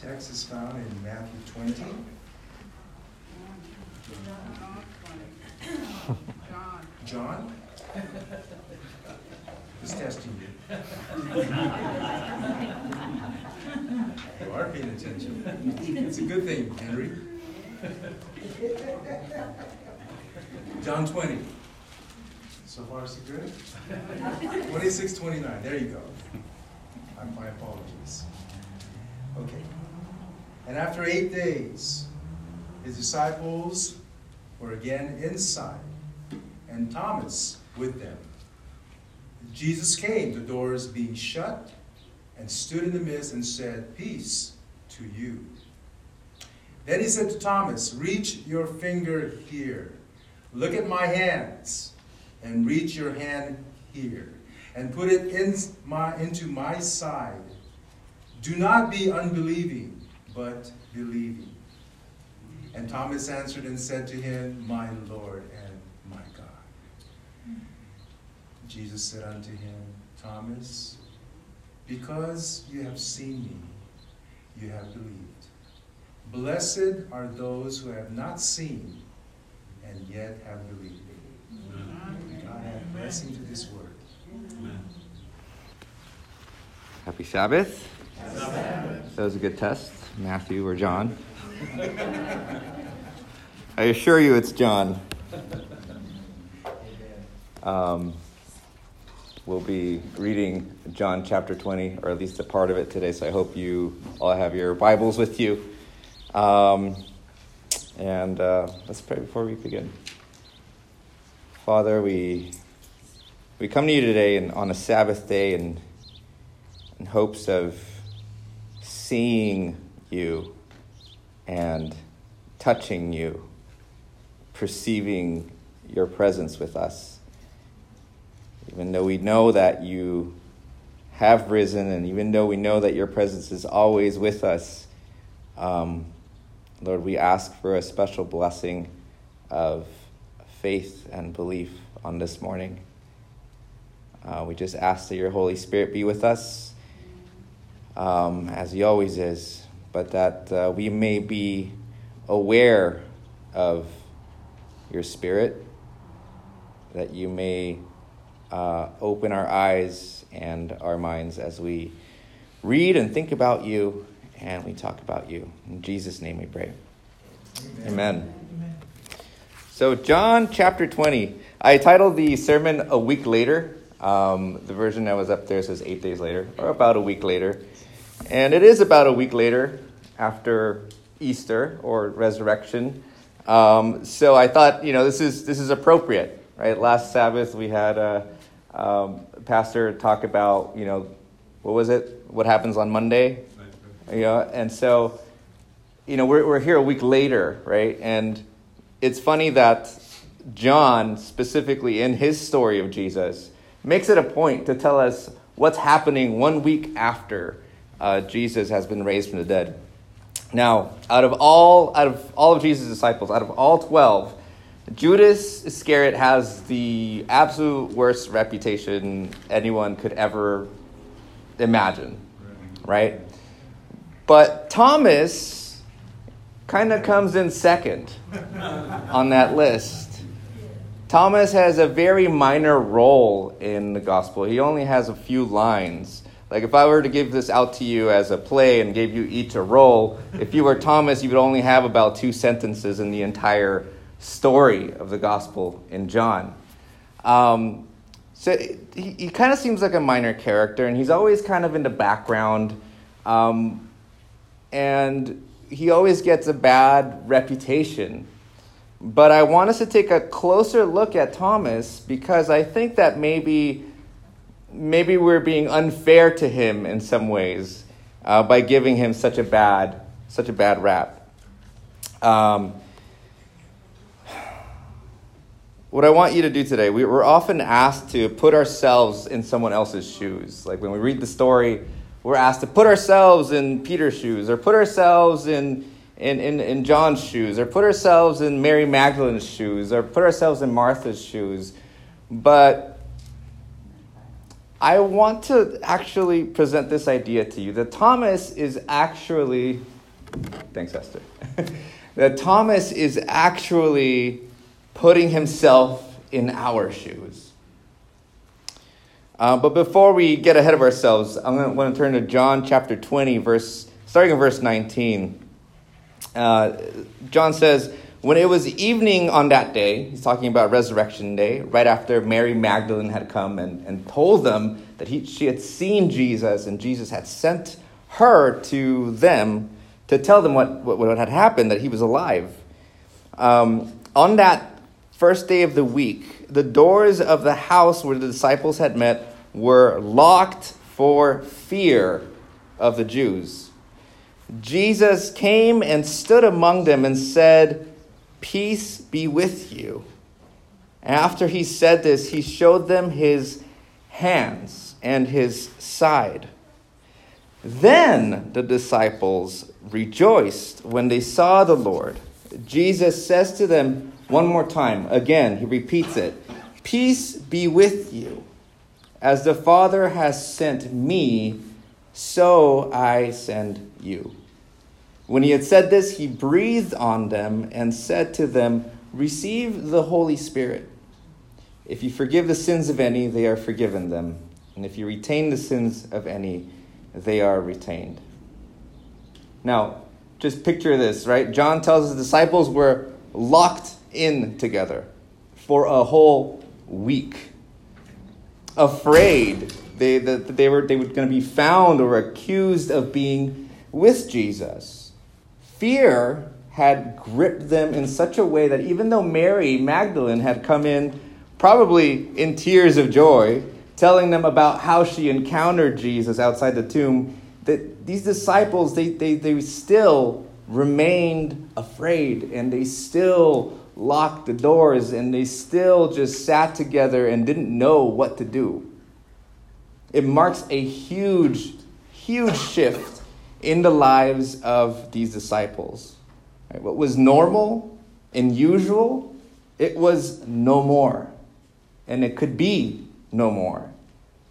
text is found in Matthew 20. John? Who's testing you? You are paying attention. It's a good thing, Henry. John 20. So far, so good? 26, 29. There you go. My apologies. Okay. And after eight days, his disciples were again inside, and Thomas with them. Jesus came, the doors being shut, and stood in the midst and said, Peace to you. Then he said to Thomas, Reach your finger here. Look at my hands, and reach your hand here, and put it in my, into my side. Do not be unbelieving, but believing. And Thomas answered and said to him, My Lord and my God. Jesus said unto him, Thomas, because you have seen me, you have believed. Blessed are those who have not seen and yet have believed. Amen. God have blessing to this word. Amen. Happy Sabbath. Happy Sabbath. That was a good test, Matthew or John. I assure you it's John. Um, we'll be reading John chapter 20, or at least a part of it today, so I hope you all have your Bibles with you. Um, and uh, let's pray before we begin. Father, we, we come to you today and on a Sabbath day in, in hopes of seeing you and touching you, perceiving your presence with us. Even though we know that you have risen, and even though we know that your presence is always with us, um, Lord, we ask for a special blessing of faith and belief on this morning. Uh, we just ask that your Holy Spirit be with us, um, as He always is, but that uh, we may be aware of your Spirit, that you may uh, open our eyes and our minds as we read and think about you and we talk about you. In Jesus' name we pray. Amen. Amen. So, John chapter 20. I titled the sermon A Week Later. Um, the version that was up there says eight days later, or about a week later. And it is about a week later after Easter or resurrection. Um, so I thought, you know, this is, this is appropriate, right? Last Sabbath we had a, um, pastor talk about, you know, what was it? What happens on Monday? You know, and so, you know, we're, we're here a week later, right? And it's funny that John, specifically in his story of Jesus, makes it a point to tell us what's happening one week after uh, Jesus has been raised from the dead. Now, out of all out of all of Jesus' disciples, out of all twelve, Judas Iscariot has the absolute worst reputation anyone could ever imagine, right? But Thomas kind of comes in second on that list. Thomas has a very minor role in the gospel. He only has a few lines. Like if I were to give this out to you as a play and gave you each a role, if you were Thomas, you would only have about two sentences in the entire story of the gospel in John. Um, so he, he kind of seems like a minor character, and he's always kind of in the background. Um, and he always gets a bad reputation. But I want us to take a closer look at Thomas because I think that maybe maybe we're being unfair to him in some ways uh, by giving him such a bad such a bad rap. Um, what I want you to do today, we, we're often asked to put ourselves in someone else's shoes. Like when we read the story we're asked to put ourselves in Peter's shoes, or put ourselves in, in, in, in John's shoes, or put ourselves in Mary Magdalene's shoes, or put ourselves in Martha's shoes. But I want to actually present this idea to you that Thomas is actually, thanks, Esther, that Thomas is actually putting himself in our shoes. Uh, but before we get ahead of ourselves, I'm going to turn to John chapter 20, verse, starting in verse 19. Uh, John says, When it was evening on that day, he's talking about Resurrection Day, right after Mary Magdalene had come and, and told them that he, she had seen Jesus and Jesus had sent her to them to tell them what, what, what had happened, that he was alive. Um, on that first day of the week, the doors of the house where the disciples had met were locked for fear of the Jews. Jesus came and stood among them and said, Peace be with you. After he said this, he showed them his hands and his side. Then the disciples rejoiced when they saw the Lord. Jesus says to them, one more time. Again, he repeats it Peace be with you. As the Father has sent me, so I send you. When he had said this, he breathed on them and said to them, Receive the Holy Spirit. If you forgive the sins of any, they are forgiven them. And if you retain the sins of any, they are retained. Now, just picture this, right? John tells his disciples were locked in together for a whole week. Afraid they, that they were, they were going to be found or accused of being with Jesus. Fear had gripped them in such a way that even though Mary Magdalene had come in, probably in tears of joy, telling them about how she encountered Jesus outside the tomb, that these disciples, they, they, they still remained afraid and they still locked the doors and they still just sat together and didn't know what to do. It marks a huge, huge shift in the lives of these disciples. Right? What was normal and usual, it was no more. And it could be no more.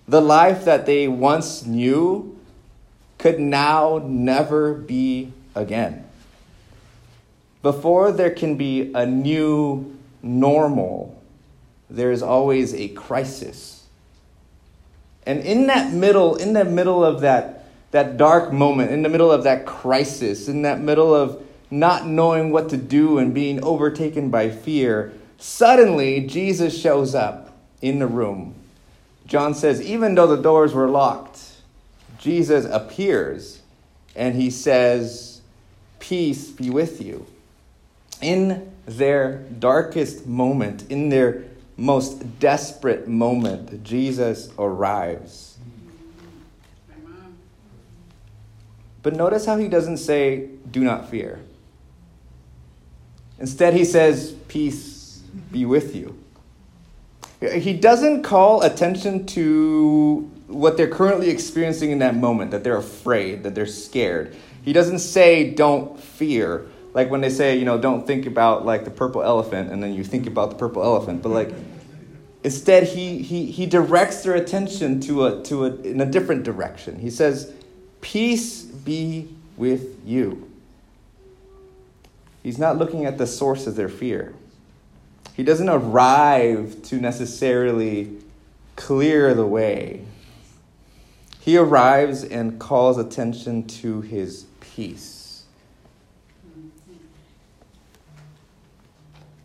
The life that they once knew could now never be again. Before there can be a new normal, there is always a crisis. And in that middle, in the middle of that, that dark moment, in the middle of that crisis, in that middle of not knowing what to do and being overtaken by fear, suddenly Jesus shows up in the room. John says, even though the doors were locked, Jesus appears and he says, Peace be with you in their darkest moment, in their most desperate moment, Jesus arrives. But notice how he doesn't say, Do not fear. Instead, he says, Peace be with you. He doesn't call attention to what they're currently experiencing in that moment, that they're afraid, that they're scared. He doesn't say, Don't fear like when they say, you know, don't think about like the purple elephant and then you think about the purple elephant, but like instead he he he directs their attention to a to a in a different direction. He says, "Peace be with you." He's not looking at the source of their fear. He doesn't arrive to necessarily clear the way. He arrives and calls attention to his peace.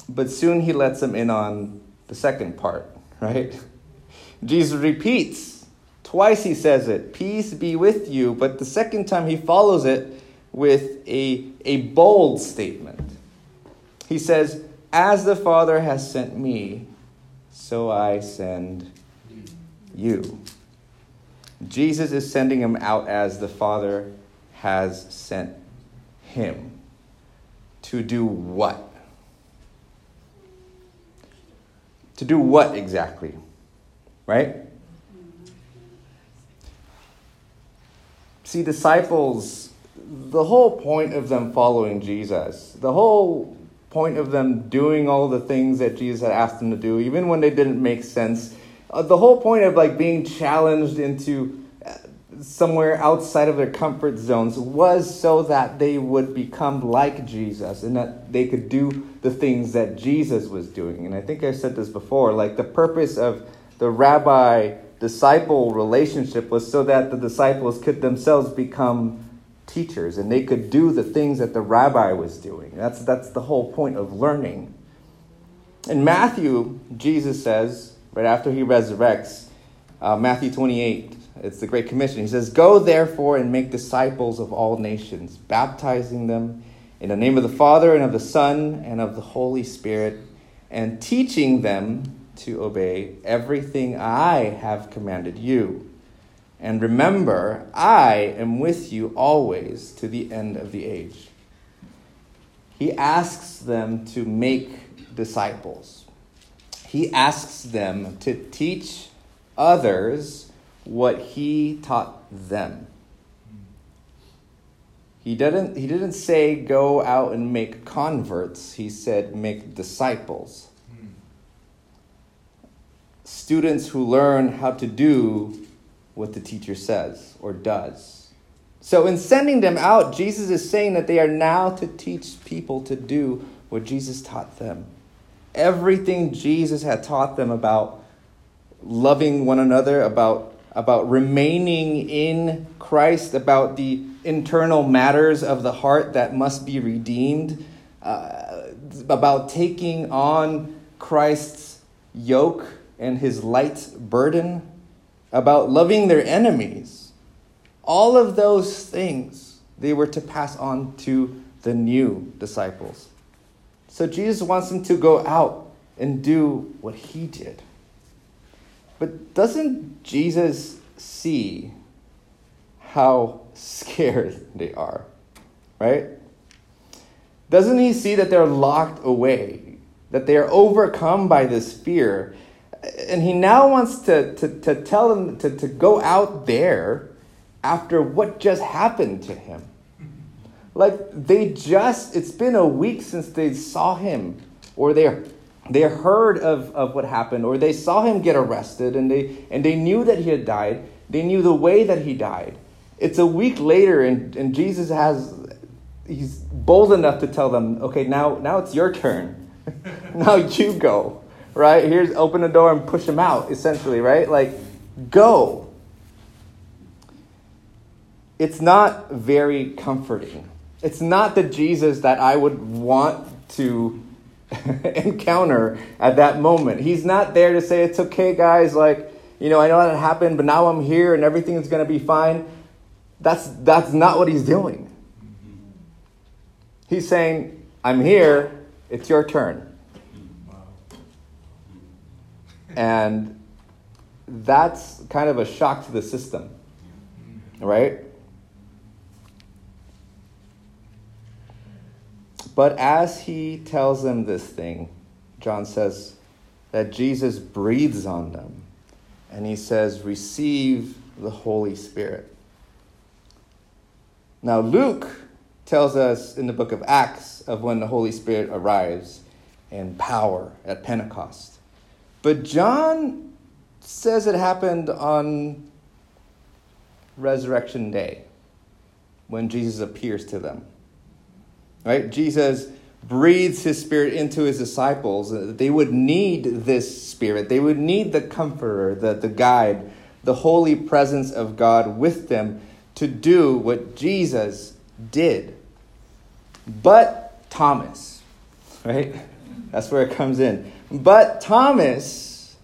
But soon he lets them in on the second part, right? Jesus repeats. Twice he says it, peace be with you. But the second time he follows it with a, a bold statement. He says, As the Father has sent me, so I send you. Jesus is sending him out as the Father has sent him. To do what? To do what exactly? Right? See, disciples, the whole point of them following Jesus, the whole point of them doing all the things that Jesus had asked them to do, even when they didn't make sense, uh, the whole point of like being challenged into uh, somewhere outside of their comfort zones was so that they would become like Jesus and that they could do the things that Jesus was doing. And I think I said this before like the purpose of the rabbi disciple relationship was so that the disciples could themselves become teachers and they could do the things that the rabbi was doing. That's, that's the whole point of learning. In Matthew, Jesus says, right after he resurrects, uh, Matthew 28, it's the Great Commission. He says, Go therefore and make disciples of all nations, baptizing them in the name of the Father and of the Son and of the Holy Spirit, and teaching them to obey everything I have commanded you. And remember, I am with you always to the end of the age. He asks them to make disciples. He asks them to teach others what he taught them. He didn't, he didn't say go out and make converts, he said make disciples. Students who learn how to do what the teacher says or does. So, in sending them out, Jesus is saying that they are now to teach people to do what Jesus taught them. Everything Jesus had taught them about loving one another, about, about remaining in Christ, about the internal matters of the heart that must be redeemed, uh, about taking on Christ's yoke and his light burden, about loving their enemies. All of those things they were to pass on to the new disciples. So Jesus wants them to go out and do what he did. But doesn't Jesus see how scared they are? Right? Doesn't he see that they're locked away, that they are overcome by this fear? And he now wants to, to, to tell them to, to go out there after what just happened to him. Like they just, it's been a week since they saw him or they, they heard of, of what happened or they saw him get arrested and they, and they knew that he had died. They knew the way that he died. It's a week later and, and Jesus has, he's bold enough to tell them, okay, now, now it's your turn. now you go, right? Here's open the door and push him out, essentially, right? Like, go. It's not very comforting it's not the Jesus that I would want to encounter at that moment. He's not there to say, it's okay, guys, like, you know, I know that happened, but now I'm here and everything is going to be fine. That's, that's not what he's doing. He's saying, I'm here, it's your turn. And that's kind of a shock to the system, right? But as he tells them this thing, John says that Jesus breathes on them and he says, Receive the Holy Spirit. Now, Luke tells us in the book of Acts of when the Holy Spirit arrives in power at Pentecost. But John says it happened on Resurrection Day when Jesus appears to them. Right? Jesus breathes his spirit into his disciples. Uh, they would need this spirit. They would need the comforter, the, the guide, the holy presence of God with them to do what Jesus did. But Thomas, right? That's where it comes in. But Thomas,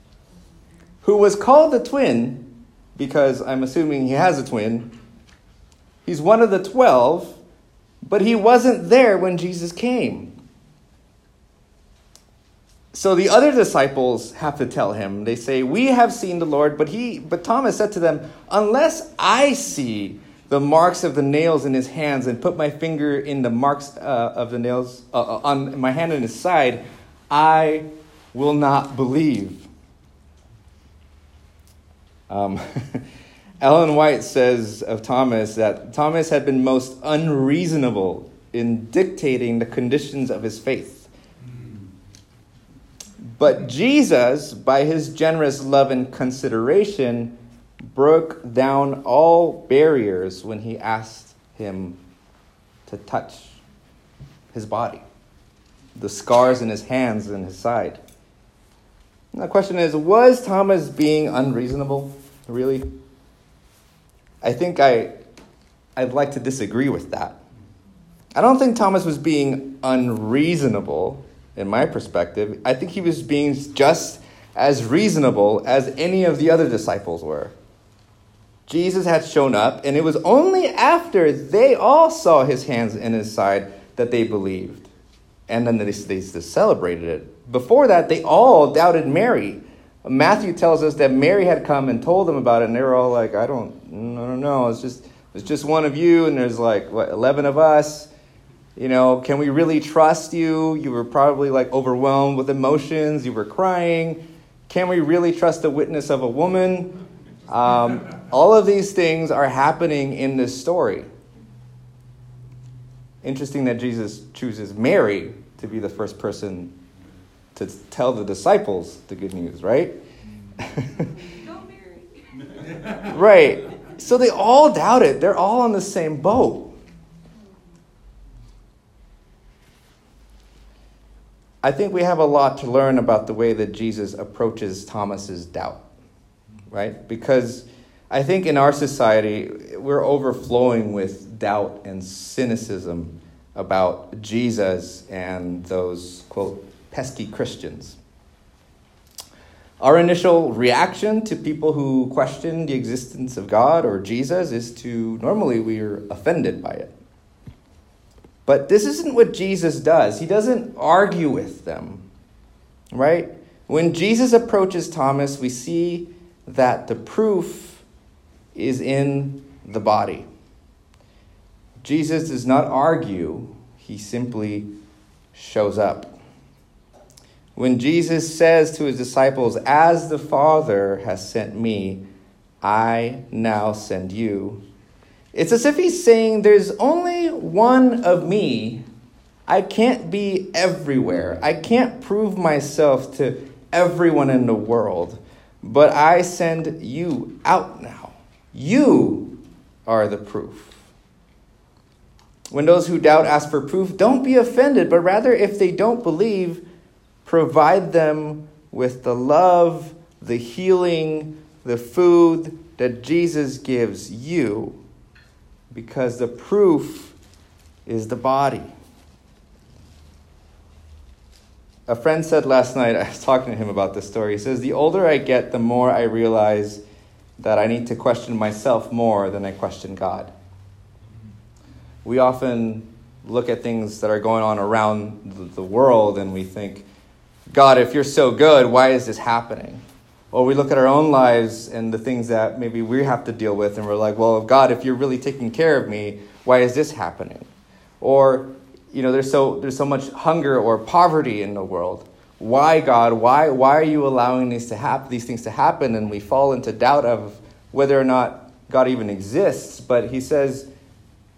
who was called the twin, because I'm assuming he has a twin, he's one of the twelve but he wasn't there when Jesus came. So the other disciples have to tell him. They say, "We have seen the Lord," but he but Thomas said to them, "Unless I see the marks of the nails in his hands and put my finger in the marks uh, of the nails uh, uh on my hand in his side, I will not believe." Um, Ellen White says of Thomas that Thomas had been most unreasonable in dictating the conditions of his faith. But Jesus, by his generous love and consideration, broke down all barriers when he asked him to touch his body, the scars in his hands and his side. The question is was Thomas being unreasonable, really? I think I, I'd like to disagree with that. I don't think Thomas was being unreasonable in my perspective. I think he was being just as reasonable as any of the other disciples were. Jesus had shown up, and it was only after they all saw his hands and his side that they believed. And then they, they, they celebrated it. Before that, they all doubted Mary. Matthew tells us that Mary had come and told them about it, and they were all like, I don't, I don't know. It's just, it's just one of you, and there's like, what, 11 of us. You know, can we really trust you? You were probably like overwhelmed with emotions. You were crying. Can we really trust the witness of a woman? Um, all of these things are happening in this story. Interesting that Jesus chooses Mary to be the first person to tell the disciples the good news, right? Right. So they all doubt it. They're all on the same boat. I think we have a lot to learn about the way that Jesus approaches Thomas's doubt, right? Because I think in our society, we're overflowing with doubt and cynicism about Jesus and those, quote, pesky Christians. Our initial reaction to people who question the existence of God or Jesus is to normally we're offended by it. But this isn't what Jesus does. He doesn't argue with them, right? When Jesus approaches Thomas, we see that the proof is in the body. Jesus does not argue, he simply shows up. When Jesus says to his disciples, As the Father has sent me, I now send you. It's as if he's saying, There's only one of me. I can't be everywhere. I can't prove myself to everyone in the world. But I send you out now. You are the proof. When those who doubt ask for proof, don't be offended, but rather, if they don't believe, provide them with the love, the healing, the food that Jesus gives you because the proof is the body. A friend said last night, I was talking to him about this story. He says, The older I get, the more I realize that I need to question myself more than I question God. We often look at things that are going on around the world and we think, God, if you're so good, why is this happening? Or we look at our own lives and the things that maybe we have to deal with, and we're like, well, God, if you're really taking care of me, why is this happening? Or, you know, there's so, there's so much hunger or poverty in the world. Why, God? Why, why are you allowing these, to hap- these things to happen? And we fall into doubt of whether or not God even exists. But he says,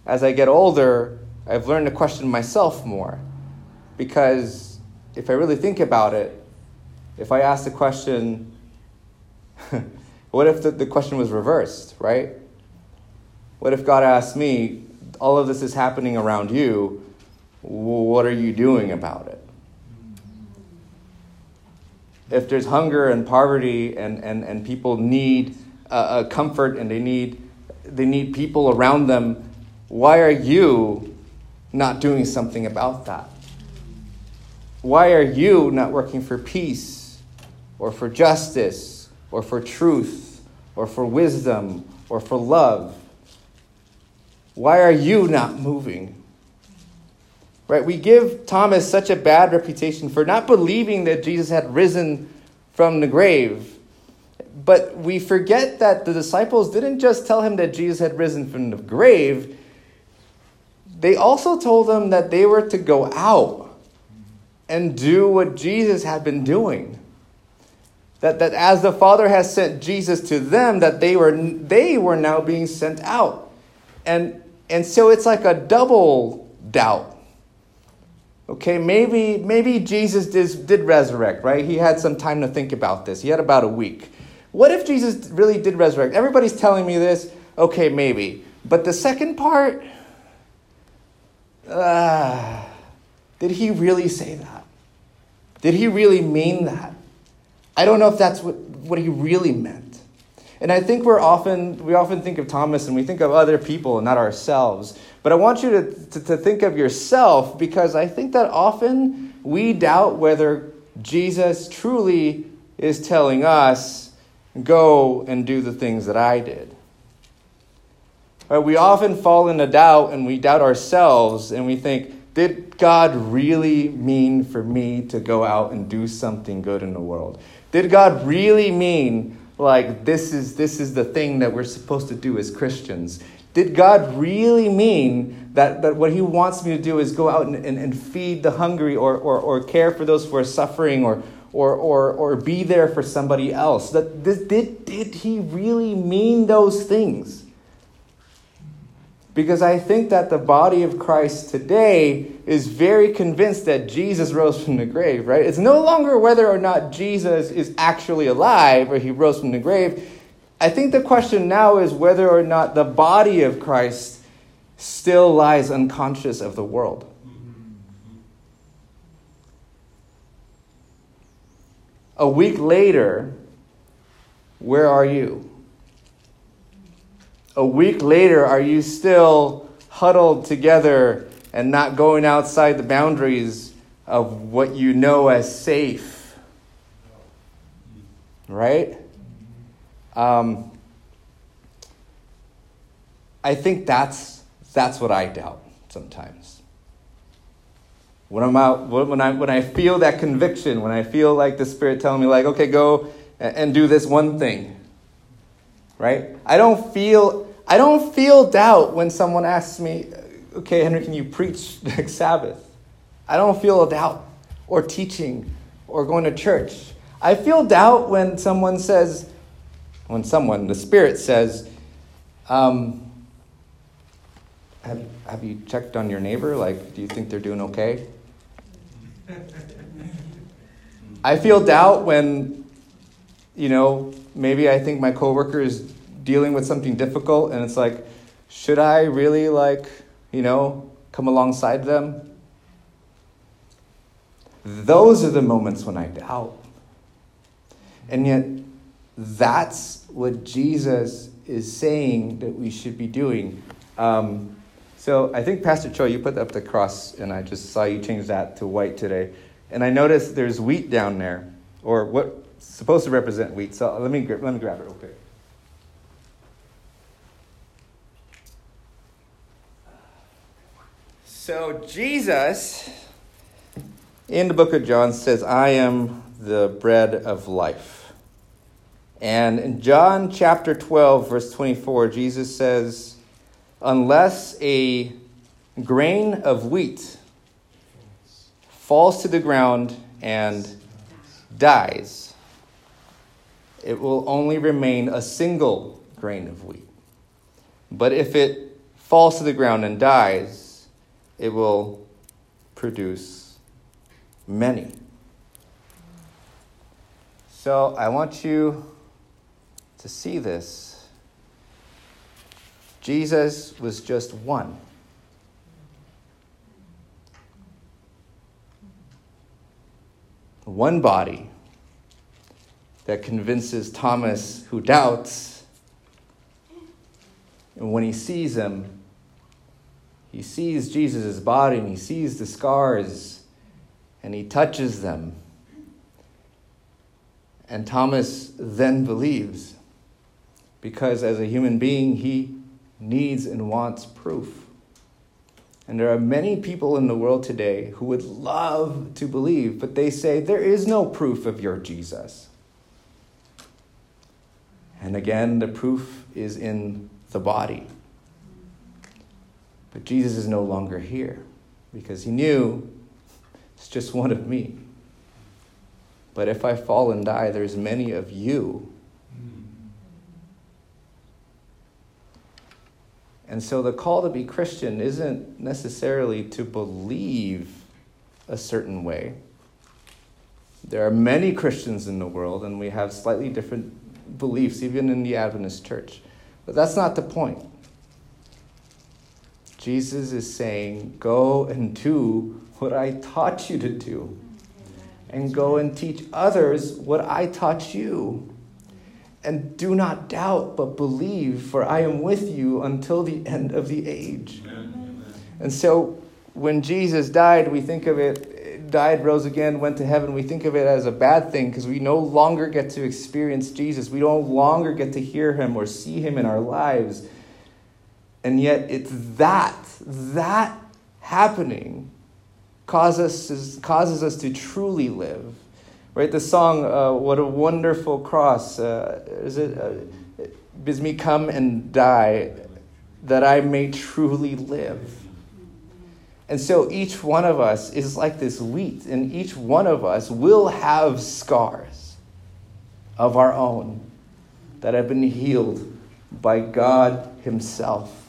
as I get older, I've learned to question myself more. Because if I really think about it, if I ask the question, what if the, the question was reversed, right? What if God asked me, all of this is happening around you, what are you doing about it? If there's hunger and poverty and, and, and people need uh, comfort and they need, they need people around them, why are you not doing something about that? Why are you not working for peace or for justice or for truth or for wisdom or for love? Why are you not moving? Right? We give Thomas such a bad reputation for not believing that Jesus had risen from the grave. But we forget that the disciples didn't just tell him that Jesus had risen from the grave, they also told him that they were to go out and do what Jesus had been doing. That, that as the Father has sent Jesus to them, that they were, they were now being sent out. And, and so it's like a double doubt. Okay, maybe maybe Jesus did, did resurrect, right? He had some time to think about this. He had about a week. What if Jesus really did resurrect? Everybody's telling me this. Okay, maybe. But the second part, uh, did he really say that? Did he really mean that? I don't know if that's what, what he really meant. And I think we're often, we often think of Thomas and we think of other people and not ourselves. But I want you to, to, to think of yourself because I think that often we doubt whether Jesus truly is telling us, go and do the things that I did. Right? We often fall into doubt and we doubt ourselves and we think, did God really mean for me to go out and do something good in the world? Did God really mean like this is this is the thing that we're supposed to do as Christians? Did God really mean that, that what He wants me to do is go out and, and, and feed the hungry or, or, or care for those who are suffering or, or, or, or be there for somebody else? That, did, did He really mean those things? Because I think that the body of Christ today is very convinced that Jesus rose from the grave, right? It's no longer whether or not Jesus is actually alive or he rose from the grave. I think the question now is whether or not the body of Christ still lies unconscious of the world. A week later, where are you? A week later, are you still huddled together and not going outside the boundaries of what you know as safe? Right? Um, I think that's, that's what I doubt sometimes. When I'm out, when I, when I feel that conviction, when I feel like the Spirit telling me, like, okay, go and do this one thing right? I don't feel I don't feel doubt when someone asks me, "Okay, Henry, can you preach next Sabbath?" I don't feel a doubt or teaching or going to church. I feel doubt when someone says, when someone, the Spirit says, um, have, have you checked on your neighbor? Like, do you think they're doing okay? I feel doubt when, you know, maybe I think my coworker is dealing with something difficult and it's like, should I really like, you know, come alongside them? Those are the moments when I doubt. And yet, that's what Jesus is saying that we should be doing. Um, so I think, Pastor Cho, you put up the cross, and I just saw you change that to white today. And I noticed there's wheat down there, or what supposed to represent wheat. So let me let me grab it real quick. So Jesus in the book of John says, "I am the bread of life." And in John chapter 12 verse 24, Jesus says, "Unless a grain of wheat falls to the ground and dies, it will only remain a single grain of wheat. But if it falls to the ground and dies, it will produce many. So I want you to see this. Jesus was just one. One body that convinces Thomas, who doubts. And when he sees him, he sees Jesus' body and he sees the scars and he touches them. And Thomas then believes because as a human being, he needs and wants proof. And there are many people in the world today who would love to believe, but they say, There is no proof of your Jesus. And again, the proof is in the body. But Jesus is no longer here because he knew it's just one of me. But if I fall and die, there's many of you. And so the call to be Christian isn't necessarily to believe a certain way. There are many Christians in the world, and we have slightly different beliefs, even in the Adventist church. But that's not the point. Jesus is saying, Go and do what I taught you to do, and go and teach others what I taught you. And do not doubt, but believe, for I am with you until the end of the age. Amen. And so when Jesus died, we think of it, died, rose again, went to heaven, we think of it as a bad thing because we no longer get to experience Jesus. We no longer get to hear him or see him in our lives. And yet, it's that, that happening causes us, causes us to truly live. Right? The song, uh, What a Wonderful Cross, uh, is it, uh, bids me come and die that I may truly live. And so each one of us is like this wheat, and each one of us will have scars of our own that have been healed by God Himself.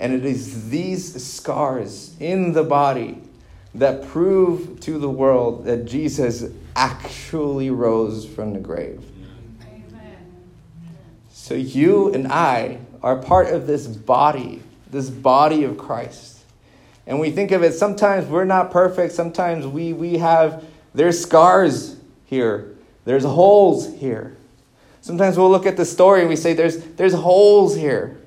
And it is these scars in the body that prove to the world that Jesus actually rose from the grave. Amen. So you and I are part of this body, this body of Christ. And we think of it, sometimes we're not perfect, sometimes we, we have, there's scars here, there's holes here. Sometimes we'll look at the story and we say, there's, there's holes here.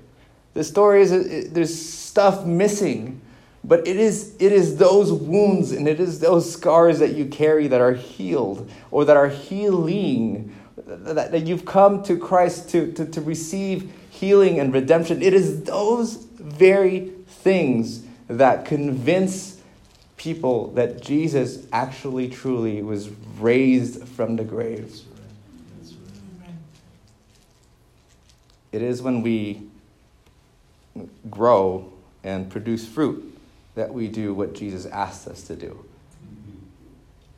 The story is, there's stuff missing. But it is, it is those wounds and it is those scars that you carry that are healed or that are healing, that, that you've come to Christ to, to, to receive healing and redemption. It is those very things that convince people that Jesus actually truly was raised from the grave. It is when we grow and produce fruit that we do what Jesus asked us to do.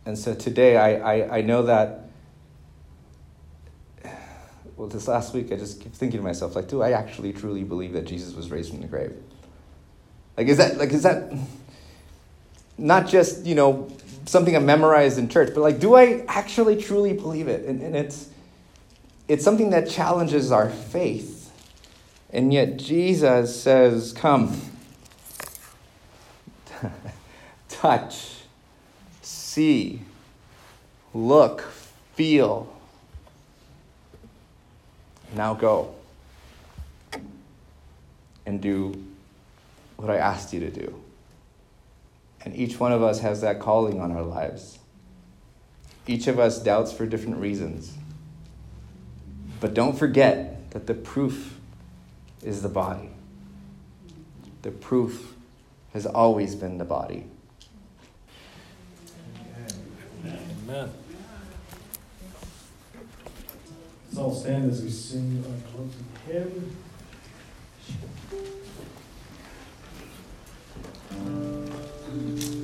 And so today, I, I, I know that. Well, this last week, I just keep thinking to myself, like, do I actually truly believe that Jesus was raised from the grave? Like, is that, like, is that not just, you know, something I memorized in church, but like, do I actually truly believe it? And, and it's, it's something that challenges our faith. And yet, Jesus says, Come, touch, see, look, feel. Now go and do what I asked you to do. And each one of us has that calling on our lives. Each of us doubts for different reasons. But don't forget that the proof is the body. The proof has always been the body. Amen. Let's all stand as we sing our closing hymn. Jesus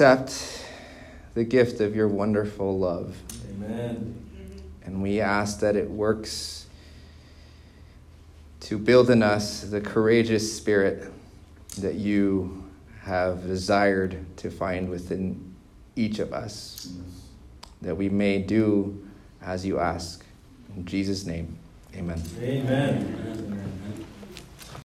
accept the gift of your wonderful love. Amen. And we ask that it works to build in us the courageous spirit that you have desired to find within each of us, that we may do as you ask. In Jesus' name, amen. Amen.